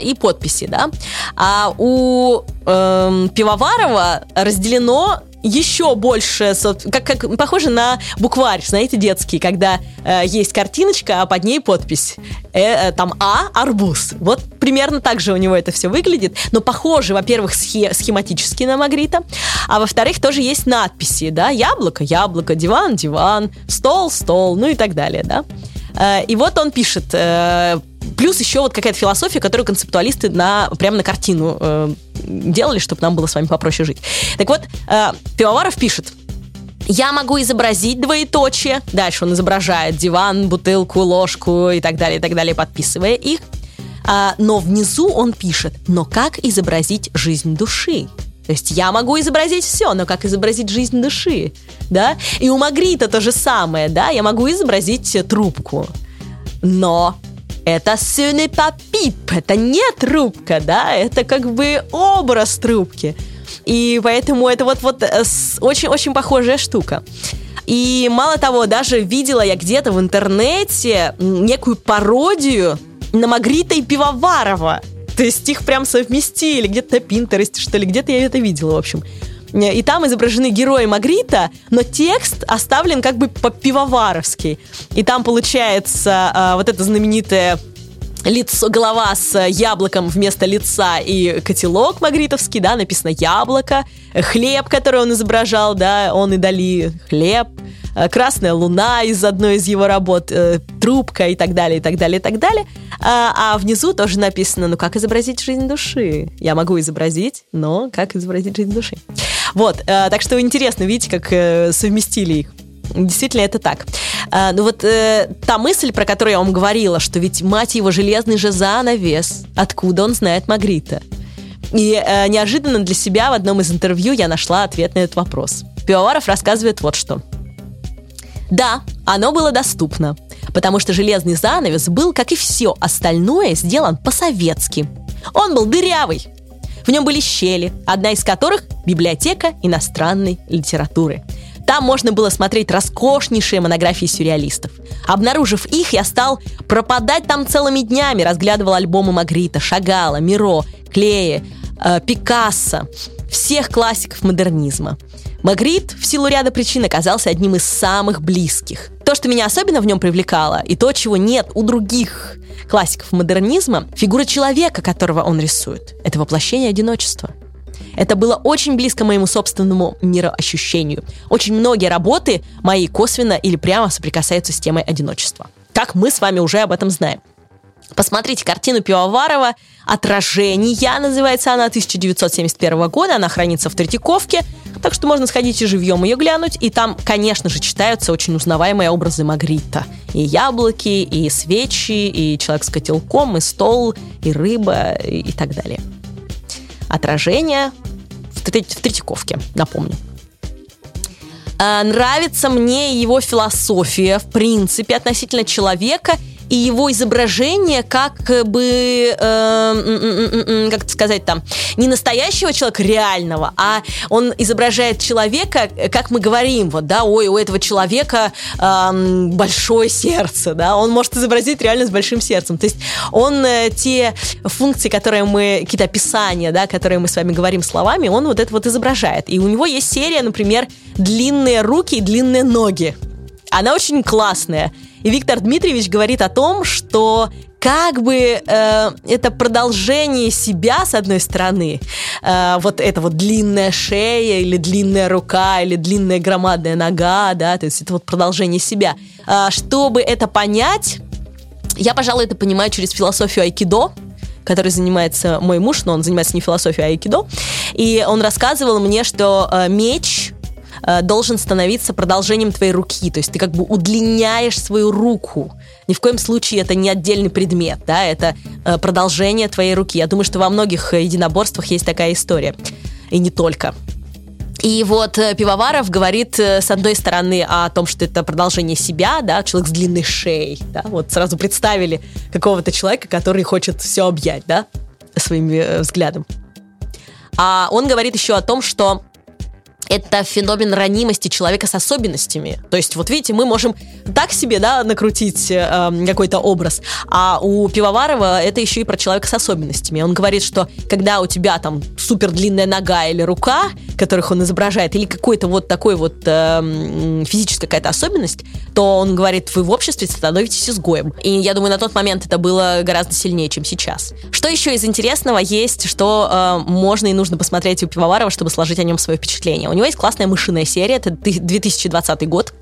и подписи, да. А у э, Пивоварова разделено еще больше, как, как похоже на букварь, знаете, детский, когда э, есть картиночка, а под ней подпись. Э, э, там А, арбуз. Вот примерно так же у него это все выглядит. Но похоже, во-первых, схе схематически на Магрита, а во-вторых, тоже есть надписи, да, яблоко, яблоко, диван, диван, стол, стол, ну и так далее, да. Э, и вот он пишет, э, плюс еще вот какая-то философия, которую концептуалисты на, прямо на картину э, делали, чтобы нам было с вами попроще жить. Так вот, Пивоваров пишет, я могу изобразить двоеточие. Дальше он изображает диван, бутылку, ложку и так далее, и так далее, подписывая их. А, но внизу он пишет, но как изобразить жизнь души? То есть я могу изобразить все, но как изобразить жизнь души, да? И у Магрита то же самое, да? Я могу изобразить трубку, но это pas pipe, это не трубка, да? Это как бы образ трубки. И поэтому это вот, вот очень-очень похожая штука. И мало того, даже видела я где-то в интернете некую пародию на Магрита и Пивоварова. То есть их прям совместили, где-то на Пинтересте, что ли, где-то я это видела, в общем. И там изображены герои Магрита, но текст оставлен как бы по-пивоваровски. И там получается э, вот это знаменитое лицо, голова с яблоком вместо лица и котелок магритовский, да, написано яблоко, хлеб, который он изображал, да, он и дали хлеб, э, красная луна из одной из его работ, э, трубка и так далее, и так далее, и так далее. А, а внизу тоже написано, ну как изобразить жизнь души? Я могу изобразить, но как изобразить жизнь души? Вот, э, так что интересно, видите, как совместили их. Действительно, это так. А, ну вот э, та мысль, про которую я вам говорила, что ведь мать его железный же занавес, откуда он знает Магрита? И э, неожиданно для себя в одном из интервью я нашла ответ на этот вопрос. Пивоваров рассказывает вот что. Да, оно было доступно, потому что железный занавес был, как и все остальное, сделан по-советски. Он был дырявый. В нем были щели, одна из которых – библиотека иностранной литературы – там можно было смотреть роскошнейшие монографии сюрреалистов. Обнаружив их, я стал пропадать там целыми днями, разглядывал альбомы Магрита, Шагала, Миро, Клея, э, Пикассо, всех классиков модернизма. Магрит в силу ряда причин оказался одним из самых близких. То, что меня особенно в нем привлекало, и то, чего нет у других классиков модернизма, фигура человека, которого он рисует, это воплощение одиночества – это было очень близко моему собственному мироощущению. Очень многие работы мои косвенно или прямо соприкасаются с темой одиночества. Как мы с вами уже об этом знаем. Посмотрите картину Пивоварова «Отражение», называется она, 1971 года, она хранится в Третьяковке, так что можно сходить и живьем ее глянуть, и там, конечно же, читаются очень узнаваемые образы Магрита. И яблоки, и свечи, и человек с котелком, и стол, и рыба, и так далее. Отражение в, в Третьяковке, напомню. А, нравится мне его философия, в принципе, относительно человека – и его изображение как бы, э, как сказать там, не настоящего человека реального, а он изображает человека, как мы говорим, вот, да, ой, у этого человека э, большое сердце, да, он может изобразить реально с большим сердцем. То есть он э, те функции, которые мы, какие-то описания, да, которые мы с вами говорим словами, он вот это вот изображает. И у него есть серия, например, длинные руки и длинные ноги. Она очень классная. И Виктор Дмитриевич говорит о том, что как бы э, это продолжение себя, с одной стороны, э, вот это вот длинная шея или длинная рука или длинная громадная нога, да, то есть это вот продолжение себя. Э, чтобы это понять, я, пожалуй, это понимаю через философию айкидо, который занимается мой муж, но он занимается не философией, а айкидо. И он рассказывал мне, что э, меч Э, должен становиться продолжением твоей руки. То есть ты как бы удлиняешь свою руку. Ни в коем случае это не отдельный предмет, да, это э, продолжение твоей руки. Я думаю, что во многих единоборствах есть такая история. И не только. И вот э, Пивоваров говорит, с одной стороны, о том, что это продолжение себя, да, человек с длинной шеей, да, вот сразу представили какого-то человека, который хочет все объять, да, своим взглядом. А он говорит еще о том, что это феномен ранимости человека с особенностями. То есть, вот видите, мы можем так себе, да, накрутить э, какой-то образ, а у Пивоварова это еще и про человека с особенностями. Он говорит, что когда у тебя там супер длинная нога или рука, которых он изображает, или какой-то вот такой вот э, физическая какая-то особенность, то он говорит, вы в обществе становитесь изгоем. И я думаю, на тот момент это было гораздо сильнее, чем сейчас. Что еще из интересного есть, что э, можно и нужно посмотреть у Пивоварова, чтобы сложить о нем свое впечатление? У него есть классная мышиная серия, это 2020 год.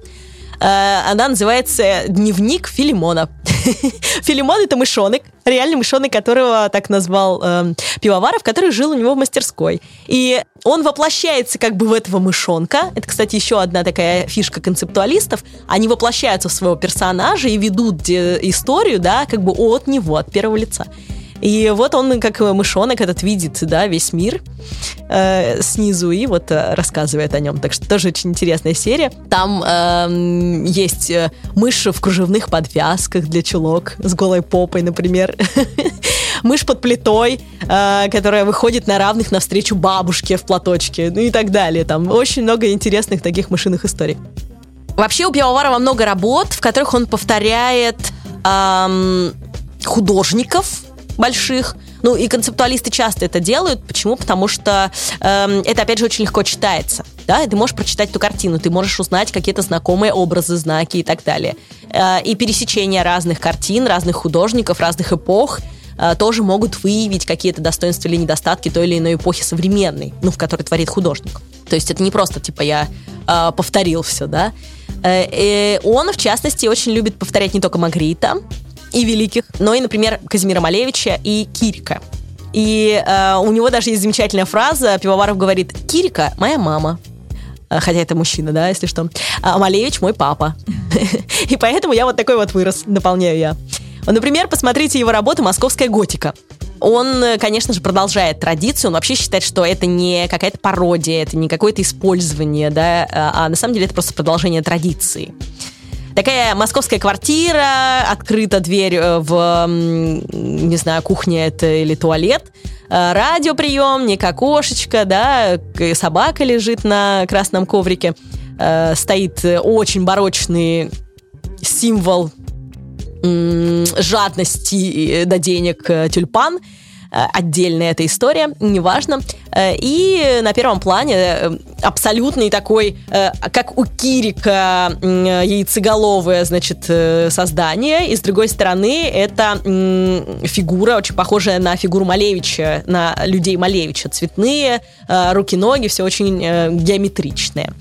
Э, она называется «Дневник Филимона». Филимон — это мышонок, реальный мышонок, которого так назвал э, Пивоваров, который жил у него в мастерской. И он воплощается как бы в этого мышонка. Это, кстати, еще одна такая фишка концептуалистов. Они воплощаются в своего персонажа и ведут э, историю, да, как бы от него, от первого лица. И вот он, как мышонок, этот видит, да, весь мир э, снизу и вот э, рассказывает о нем. Так что тоже очень интересная серия. Там эм, э, есть мышь в кружевных подвязках для чулок с голой попой, например. Мышь под плитой, э, которая выходит на равных навстречу бабушке в платочке, ну и так далее. Там очень много интересных таких мышиных историй. Вообще у Пивоварова много работ, в которых он повторяет эм, художников больших, ну и концептуалисты часто это делают. Почему? Потому что э, это, опять же, очень легко читается. Да, и ты можешь прочитать эту картину, ты можешь узнать какие-то знакомые образы, знаки и так далее. Э, и пересечение разных картин, разных художников, разных эпох э, тоже могут выявить какие-то достоинства или недостатки той или иной эпохи современной, ну, в которой творит художник. То есть это не просто, типа, я э, повторил все, да. Э, э, он, в частности, очень любит повторять не только Магрита, и великих, но и, например, Казимира Малевича и Кирика. И э, у него даже есть замечательная фраза, Пивоваров говорит, Кирика – моя мама. Э, хотя это мужчина, да, если что. А Малевич – мой папа. И поэтому я вот такой вот вырос, дополняю я. Например, посмотрите его работу «Московская готика». Он, конечно же, продолжает традицию. Он вообще считает, что это не какая-то пародия, это не какое-то использование, да, а, а на самом деле это просто продолжение традиции. Такая московская квартира, открыта дверь э, в, не знаю, кухня это или туалет, э, радиоприемник, окошечко, да, собака лежит на красном коврике, э, стоит очень барочный символ жадности до денег тюльпан – отдельная эта история, неважно. Э, и на первом плане э, абсолютный такой, как у Кирика, яйцеголовое, значит, создание. И с другой стороны, это фигура, очень похожая на фигуру Малевича, на людей Малевича. Цветные, руки-ноги, все очень геометричное.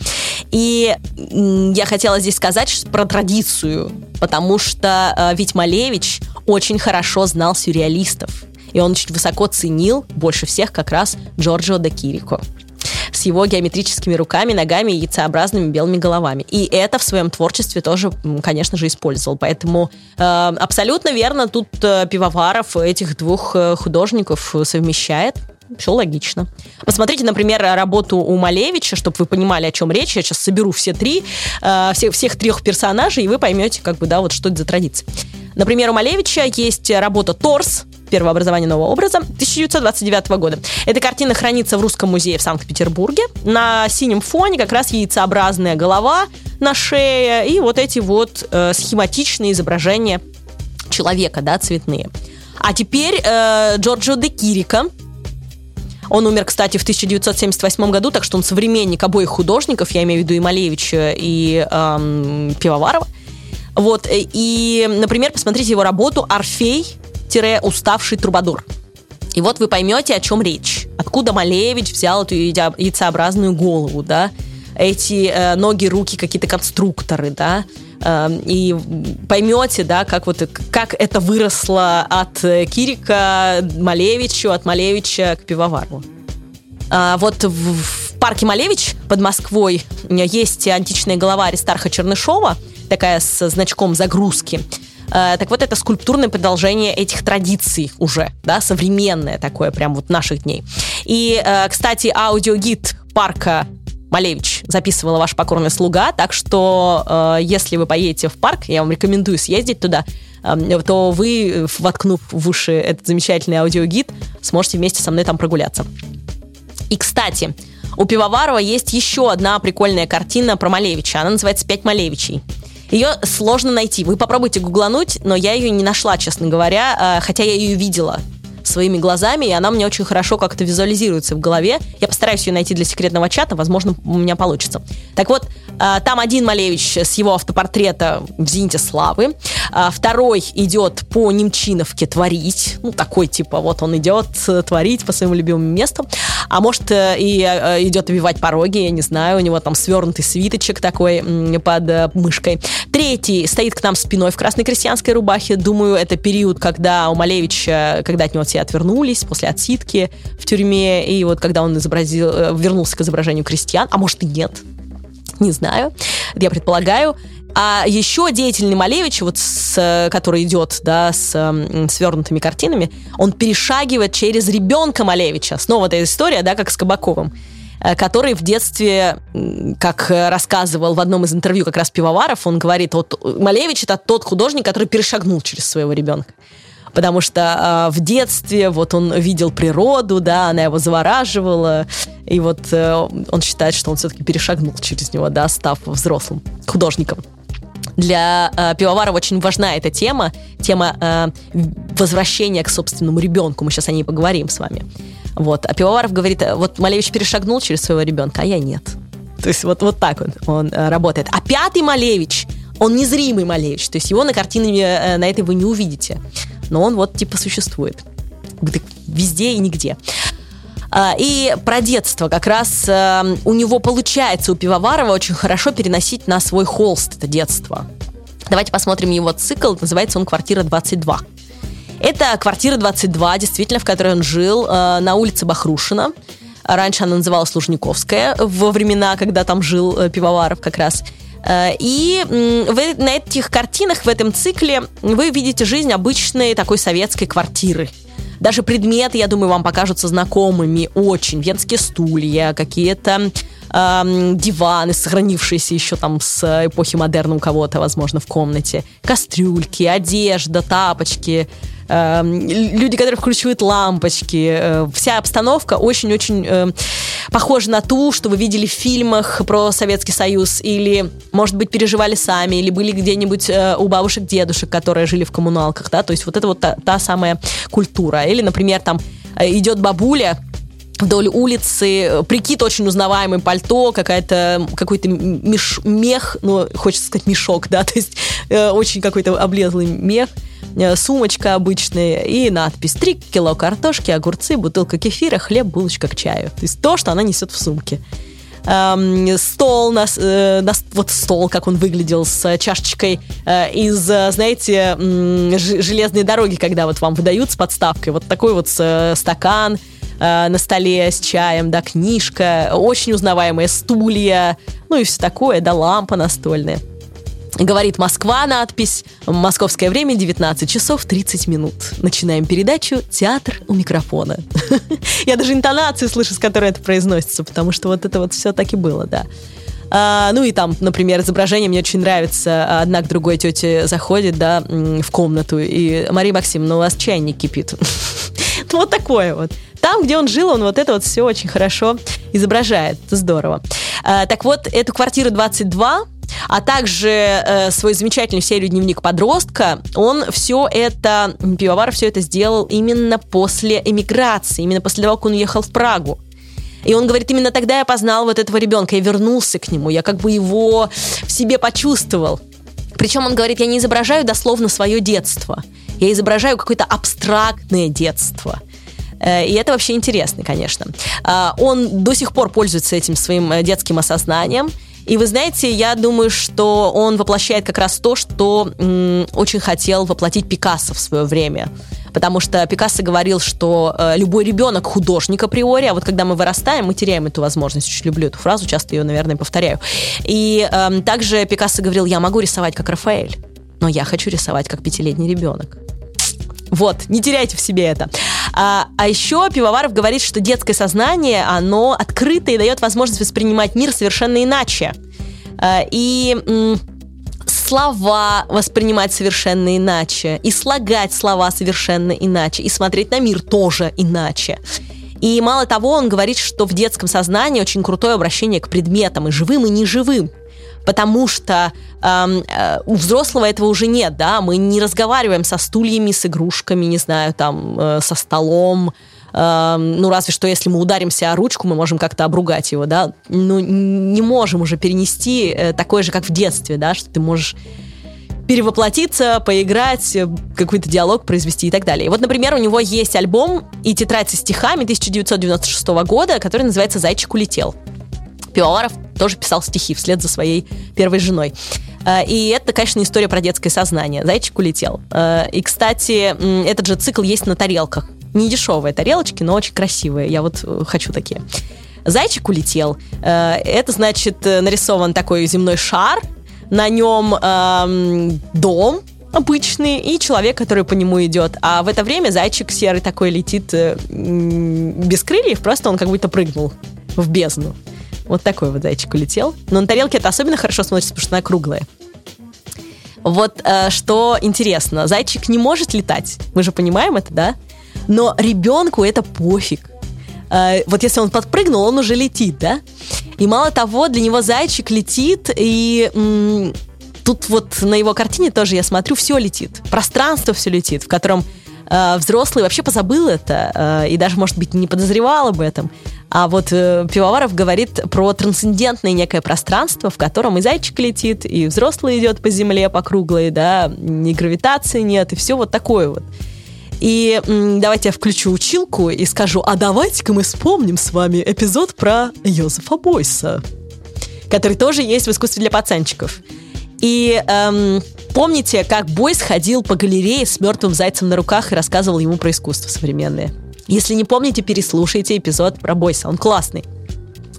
И я хотела здесь сказать про традицию, потому что ведь Малевич очень хорошо знал сюрреалистов. И он очень высоко ценил больше всех как раз Джорджио де Кирико с его геометрическими руками, ногами и яйцеобразными белыми головами. И это в своем творчестве тоже, конечно же, использовал. Поэтому э, абсолютно верно тут э, Пивоваров этих двух э, художников совмещает. Все логично. Посмотрите, например, работу у Малевича, чтобы вы понимали, о чем речь. Я сейчас соберу все три, э, все, всех трех персонажей, и вы поймете, как бы, да, вот что это за традиция. Например, у Малевича есть работа «Торс», первое образование нового образа 1929 года. Эта картина хранится в Русском музее в Санкт-Петербурге. На синем фоне как раз яйцеобразная голова на шее и вот эти вот э, схематичные изображения человека, да, цветные. А теперь э, Джорджо де Кирика, он умер, кстати, в 1978 году, так что он современник обоих художников, я имею в виду и Малевича, и эм, Пивоварова. Вот, э, и, например, посмотрите его работу «Орфей уставший трубадур. И вот вы поймете, о чем речь. Откуда Малевич взял эту яйцеобразную голову, да? Эти э, ноги, руки, какие-то конструкторы, да? Э, и поймете, да, как вот как это выросло от э, Кирика Малевичу, от Малевича к Пивовару. А вот в, в парке Малевич под Москвой есть античная голова Аристарха Чернышова, такая с значком загрузки. Э, так вот, это скульптурное продолжение этих традиций уже, да, современное такое, прям вот наших дней. И, э, кстати, аудиогид парка Малевич записывала ваш покорный слуга, так что э, если вы поедете в парк, я вам рекомендую съездить туда, э, то вы, воткнув в уши этот замечательный аудиогид, сможете вместе со мной там прогуляться. И, кстати, у Пивоварова есть еще одна прикольная картина про Малевича. Она называется «Пять Малевичей». Ее сложно найти. Вы попробуйте гуглануть, но я ее не нашла, честно говоря, а, хотя я ее видела своими глазами, и она мне очень хорошо как-то визуализируется в голове. Я постараюсь ее найти для секретного чата, возможно, у меня получится. Так вот, там один Малевич с его автопортрета в «Зените славы», а, второй идет по Немчиновке творить, ну, такой типа, вот он идет э, творить по своему любимому месту, а может э, и э, идет обивать пороги, я не знаю, у него там свернутый свиточек такой под мышкой. Третий стоит к нам спиной в красной крестьянской рубахе, думаю, это период, когда у Малевича, когда от него все отвернулись после отсидки в тюрьме, и вот когда он изобразил, вернулся к изображению крестьян, а может и нет, не знаю, я предполагаю. А еще деятельный Малевич, вот с, который идет, да, с свернутыми картинами, он перешагивает через ребенка Малевича. Снова эта история, да, как с Кабаковым э, который в детстве, как рассказывал в одном из интервью как раз Пивоваров, он говорит, вот Малевич это тот художник, который перешагнул через своего ребенка. Потому что э, в детстве вот он видел природу, да, она его завораживала, и вот э, он считает, что он все-таки перешагнул через него, да, став взрослым художником. Для э, Пивоварова очень важна эта тема, тема э, возвращения к собственному ребенку. Мы сейчас о ней поговорим с вами. Вот. А Пивоваров говорит, вот Малевич перешагнул через своего ребенка, а я нет. То есть вот, вот так он, он э, работает. А пятый Малевич, он незримый Малевич, то есть его на картине э, на этой вы не увидите. Но он вот типа существует. Везде и нигде. А, и про детство как раз э, у него получается, у Пивоварова, очень хорошо переносить на свой холст это детство. Давайте посмотрим его цикл, называется он «Квартира 22». Это квартира 22, действительно, в которой он жил, э, на улице Бахрушина. Раньше она называлась Лужниковская, во времена, когда там жил э, Пивоваров как раз. И вы, на этих картинах, в этом цикле, вы видите жизнь обычной такой советской квартиры – даже предметы, я думаю, вам покажутся знакомыми очень. Венские стулья, какие-то э, диваны, сохранившиеся еще там с эпохи модерна у кого-то, возможно, в комнате. Кастрюльки, одежда, тапочки э, люди, которые включают лампочки. Э, вся обстановка очень-очень э, похожа на ту, что вы видели в фильмах про Советский Союз, или, может быть, переживали сами, или были где-нибудь э, у бабушек, дедушек, которые жили в коммуналках, да, то есть вот это вот та, та самая культура. Или, например, там идет бабуля, вдоль улицы, прикид очень узнаваемый, пальто, какая-то, какой-то меш, мех, ну, хочется сказать мешок, да, то есть э, очень какой-то облезлый мех, сумочка обычная и надпись «3 кило картошки, огурцы, бутылка кефира, хлеб, булочка к чаю». То есть то, что она несет в сумке. Эм, стол, нас, э, нас, вот стол, как он выглядел, с чашечкой э, из, э, знаете, э, железной дороги, когда вот вам выдают с подставкой, вот такой вот э, стакан, э, на столе с чаем, да, книжка, очень узнаваемые стулья, ну и все такое, да, лампа настольная. Говорит Москва надпись. Московское время 19 часов 30 минут. Начинаем передачу «Театр у микрофона». Я даже интонацию слышу, с которой это произносится, потому что вот это вот все так и было, да. А, ну и там, например, изображение мне очень нравится. Одна к другой тете заходит, да, в комнату, и Мария Максимовна, у вас чайник кипит. Вот такое вот. Там, где он жил, он вот это вот все очень хорошо изображает. Здорово. А, так вот, эту квартиру 22 а также э, свою замечательную серию «Дневник подростка», он все это, Пивоваров все это сделал именно после эмиграции, именно после того, как он уехал в Прагу. И он говорит, именно тогда я познал вот этого ребенка, я вернулся к нему, я как бы его в себе почувствовал. Причем он говорит, я не изображаю дословно свое детство, я изображаю какое-то абстрактное детство. Э, и это вообще интересно, конечно. А, он до сих пор пользуется этим своим э, детским осознанием. И вы знаете, я думаю, что он воплощает как раз то, что м, очень хотел воплотить Пикассо в свое время. Потому что Пикассо говорил, что э, любой ребенок художник априори, а вот когда мы вырастаем, мы теряем эту возможность. Очень люблю эту фразу, часто ее, наверное, повторяю. И э, также Пикассо говорил, я могу рисовать как Рафаэль, но я хочу рисовать как пятилетний ребенок. Вот, не теряйте в себе это. А, а еще Пивоваров говорит, что детское сознание, оно открыто и дает возможность воспринимать мир совершенно иначе. А, и слова воспринимать совершенно иначе, и слагать слова совершенно иначе, и смотреть на мир тоже иначе. И мало того, он говорит, что в детском сознании очень крутое обращение к предметам, и живым, и неживым потому что эм, э, у взрослого этого уже нет, да, мы не разговариваем со стульями, с игрушками, не знаю, там, э, со столом, э, ну, разве что если мы ударимся о ручку, мы можем как-то обругать его, да, ну, не можем уже перенести э, такое же, как в детстве, да, что ты можешь перевоплотиться, поиграть, э, какой-то диалог произвести и так далее. И вот, например, у него есть альбом и тетрадь со стихами 1996 года, который называется «Зайчик улетел». Пивоваров тоже писал стихи вслед за своей первой женой. Э, и это, конечно, история про детское сознание. Зайчик улетел. Э, и, кстати, этот же цикл есть на тарелках. Не дешевые тарелочки, но очень красивые. Я вот э, хочу такие. Зайчик улетел. Это значит нарисован такой земной шар, на нем эм, дом обычный и человек, который по нему идет. А в это время зайчик серый такой летит э, без крыльев, просто он как будто прыгнул в бездну. Вот такой вот зайчик улетел. Но на тарелке это особенно хорошо смотрится, потому что она круглая. Вот э, что интересно, зайчик не может летать, мы же понимаем это, да? Но ребенку это пофиг. Э, вот если он подпрыгнул, он уже летит, да? И мало того, для него зайчик летит, и м- тут вот на его картине тоже я смотрю, все летит. Пространство все летит, в котором э, взрослый вообще позабыл это, э, и даже, может быть, не подозревал об этом. А вот э, Пивоваров говорит про трансцендентное некое пространство, в котором и зайчик летит, и взрослый идет по земле по круглой, да, ни гравитации нет, и все вот такое вот. И давайте я включу училку и скажу, а давайте-ка мы вспомним с вами эпизод про Йозефа Бойса, который тоже есть в искусстве для пацанчиков. И эм, помните, как Бойс ходил по галерее с мертвым зайцем на руках и рассказывал ему про искусство современное? Если не помните, переслушайте эпизод про Бойса, он классный.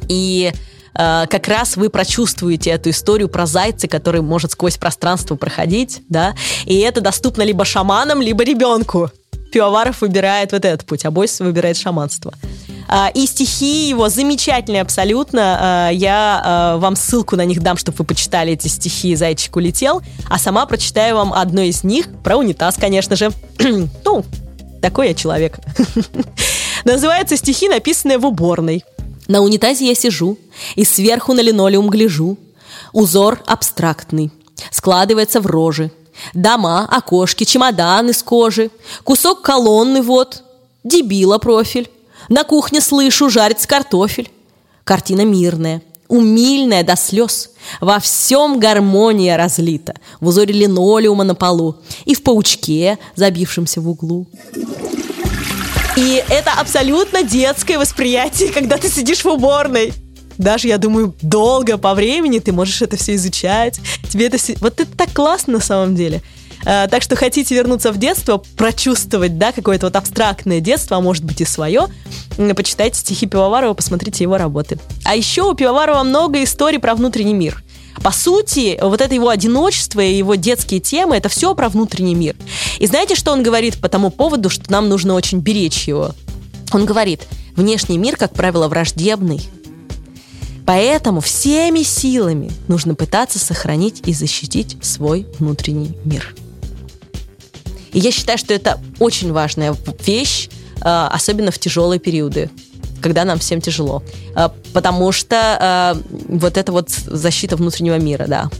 И э, как раз вы прочувствуете эту историю про зайца, который может сквозь пространство проходить, да, и это доступно либо шаманам, либо ребенку. Пивоваров выбирает вот этот путь, а Бойс выбирает шаманство. А, и стихи его замечательные абсолютно. А, я а, вам ссылку на них дам, чтобы вы почитали эти стихи «Зайчик улетел», а сама прочитаю вам одно из них про унитаз, конечно же. ну, такой я человек. Называется стихи, написанные в уборной. На унитазе я сижу и сверху на линолеум гляжу. Узор абстрактный, складывается в рожи. Дома, окошки, чемодан из кожи, кусок колонны вот, дебила профиль. На кухне слышу, жарится картофель. Картина мирная, умильная до слез. Во всем гармония разлита, в узоре линолеума на полу и в паучке, забившемся в углу. И это абсолютно детское восприятие, когда ты сидишь в уборной даже, я думаю, долго по времени ты можешь это все изучать. Тебе это все... Вот это так классно на самом деле. А, так что хотите вернуться в детство, прочувствовать, да, какое-то вот абстрактное детство, а может быть и свое, почитайте стихи Пивоварова, посмотрите его работы. А еще у Пивоварова много историй про внутренний мир. По сути, вот это его одиночество и его детские темы, это все про внутренний мир. И знаете, что он говорит по тому поводу, что нам нужно очень беречь его? Он говорит, внешний мир, как правило, враждебный, Поэтому всеми силами нужно пытаться сохранить и защитить свой внутренний мир. И я считаю, что это очень важная вещь, а, особенно в тяжелые периоды, когда нам всем тяжело. А, потому что а, вот это вот защита внутреннего мира, да.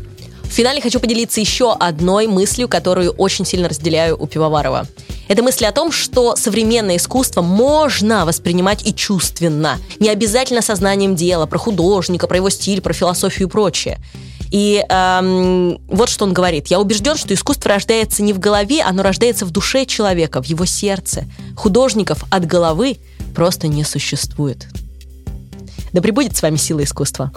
В финале хочу поделиться еще одной мыслью, которую очень сильно разделяю у Пивоварова. Это мысль о том, что современное искусство можно воспринимать и чувственно. Не обязательно сознанием дела, про художника, про его стиль, про философию и прочее. И эм, вот что он говорит. Я убежден, что искусство рождается не в голове, оно рождается в душе человека, в его сердце. Художников от головы просто не существует. Да пребудет с вами сила искусства.